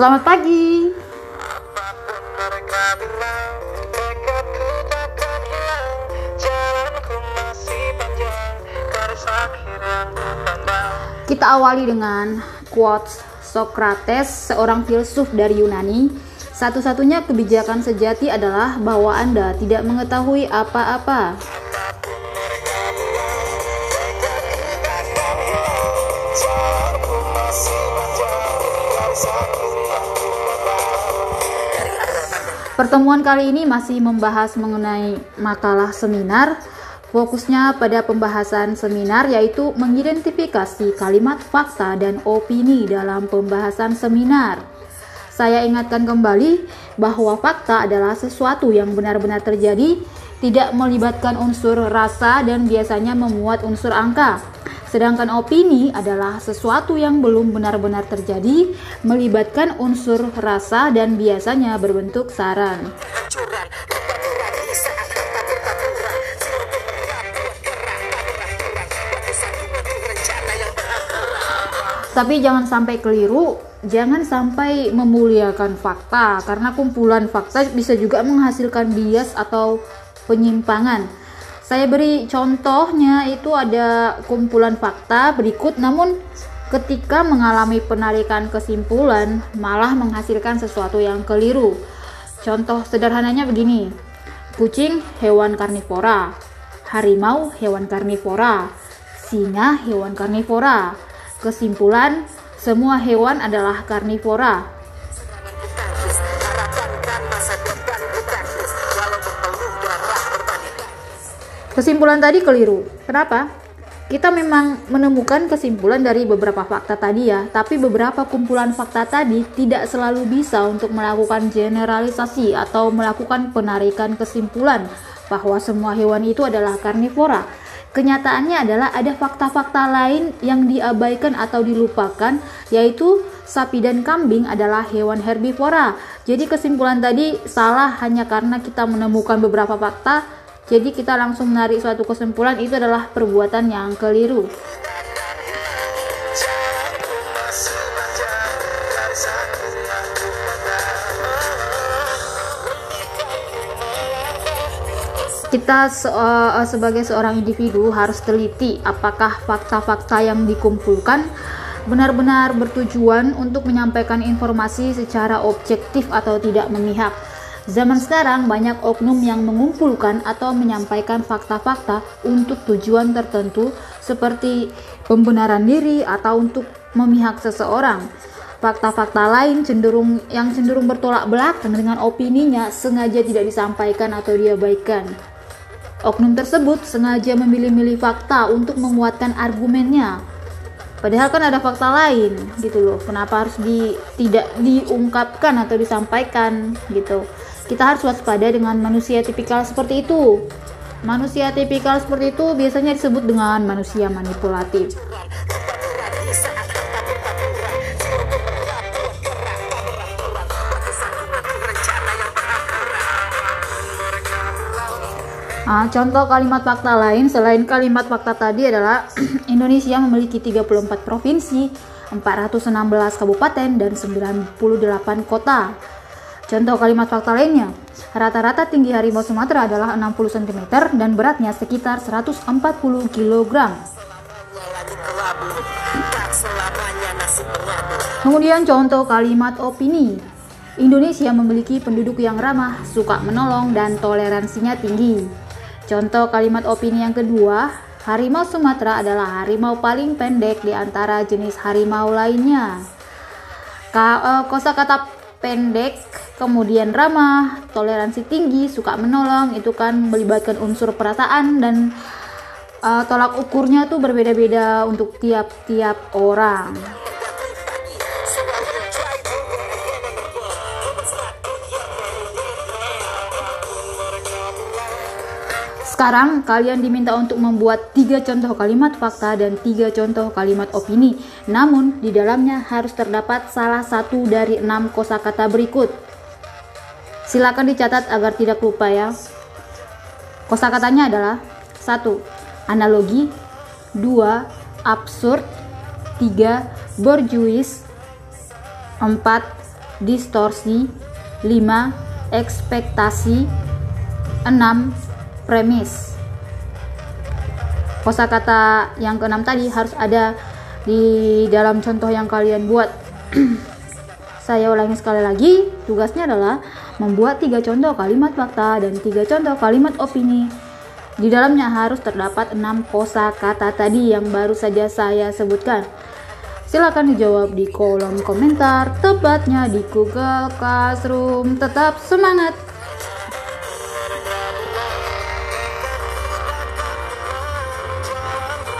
Selamat pagi. Kita awali dengan quotes Socrates, seorang filsuf dari Yunani. Satu-satunya kebijakan sejati adalah bahwa Anda tidak mengetahui apa-apa. Pertemuan kali ini masih membahas mengenai makalah seminar. Fokusnya pada pembahasan seminar yaitu mengidentifikasi kalimat fakta dan opini dalam pembahasan seminar. Saya ingatkan kembali bahwa fakta adalah sesuatu yang benar-benar terjadi, tidak melibatkan unsur rasa dan biasanya memuat unsur angka. Sedangkan opini adalah sesuatu yang belum benar-benar terjadi, melibatkan unsur rasa dan biasanya berbentuk saran. Tapi jangan sampai keliru, jangan sampai memuliakan fakta karena kumpulan fakta bisa juga menghasilkan bias atau penyimpangan. Saya beri contohnya itu ada kumpulan fakta berikut namun ketika mengalami penarikan kesimpulan malah menghasilkan sesuatu yang keliru. Contoh sederhananya begini. Kucing hewan karnivora, harimau hewan karnivora, singa hewan karnivora. Kesimpulan, semua hewan adalah karnivora. Kesimpulan tadi keliru. Kenapa? Kita memang menemukan kesimpulan dari beberapa fakta tadi ya, tapi beberapa kumpulan fakta tadi tidak selalu bisa untuk melakukan generalisasi atau melakukan penarikan kesimpulan bahwa semua hewan itu adalah karnivora. Kenyataannya adalah ada fakta-fakta lain yang diabaikan atau dilupakan, yaitu sapi dan kambing adalah hewan herbivora. Jadi kesimpulan tadi salah hanya karena kita menemukan beberapa fakta, jadi kita langsung menarik suatu kesimpulan itu adalah perbuatan yang keliru. Kita se- eh, sebagai seorang individu harus teliti apakah fakta-fakta yang dikumpulkan benar-benar bertujuan untuk menyampaikan informasi secara objektif atau tidak memihak. Zaman sekarang banyak oknum yang mengumpulkan atau menyampaikan fakta-fakta untuk tujuan tertentu seperti pembenaran diri atau untuk memihak seseorang. Fakta-fakta lain cenderung yang cenderung bertolak belakang dengan opininya sengaja tidak disampaikan atau diabaikan. Oknum tersebut sengaja memilih-milih fakta untuk menguatkan argumennya. Padahal kan ada fakta lain gitu loh. Kenapa harus di tidak diungkapkan atau disampaikan gitu. Kita harus waspada dengan manusia tipikal seperti itu. Manusia tipikal seperti itu biasanya disebut dengan manusia manipulatif. Bilang Ah, contoh kalimat fakta lain selain kalimat fakta tadi adalah Indonesia memiliki 34 provinsi, 416 kabupaten, dan 98 kota. Contoh kalimat fakta lainnya, rata-rata tinggi harimau Sumatera adalah 60 cm dan beratnya sekitar 140 kg. Kemudian contoh kalimat opini. Indonesia memiliki penduduk yang ramah, suka menolong, dan toleransinya tinggi. Contoh kalimat opini yang kedua, harimau Sumatera adalah harimau paling pendek di antara jenis harimau lainnya. Ka- eh, kosakata pendek, kemudian ramah, toleransi tinggi, suka menolong, itu kan melibatkan unsur perasaan dan eh, tolak ukurnya tuh berbeda-beda untuk tiap-tiap orang. Sekarang kalian diminta untuk membuat tiga contoh kalimat fakta dan tiga contoh kalimat opini. Namun di dalamnya harus terdapat salah satu dari enam kosakata berikut. Silakan dicatat agar tidak lupa ya. Kosakatanya adalah satu Analogi 2. Absurd 3. Borjuis 4. distorsi 5 ekspektasi 6 premis kosakata yang keenam tadi harus ada di dalam contoh yang kalian buat saya ulangi sekali lagi tugasnya adalah membuat tiga contoh kalimat fakta dan tiga contoh kalimat opini di dalamnya harus terdapat enam kosakata tadi yang baru saja saya sebutkan. Silakan dijawab di kolom komentar, tepatnya di Google Classroom. Tetap semangat!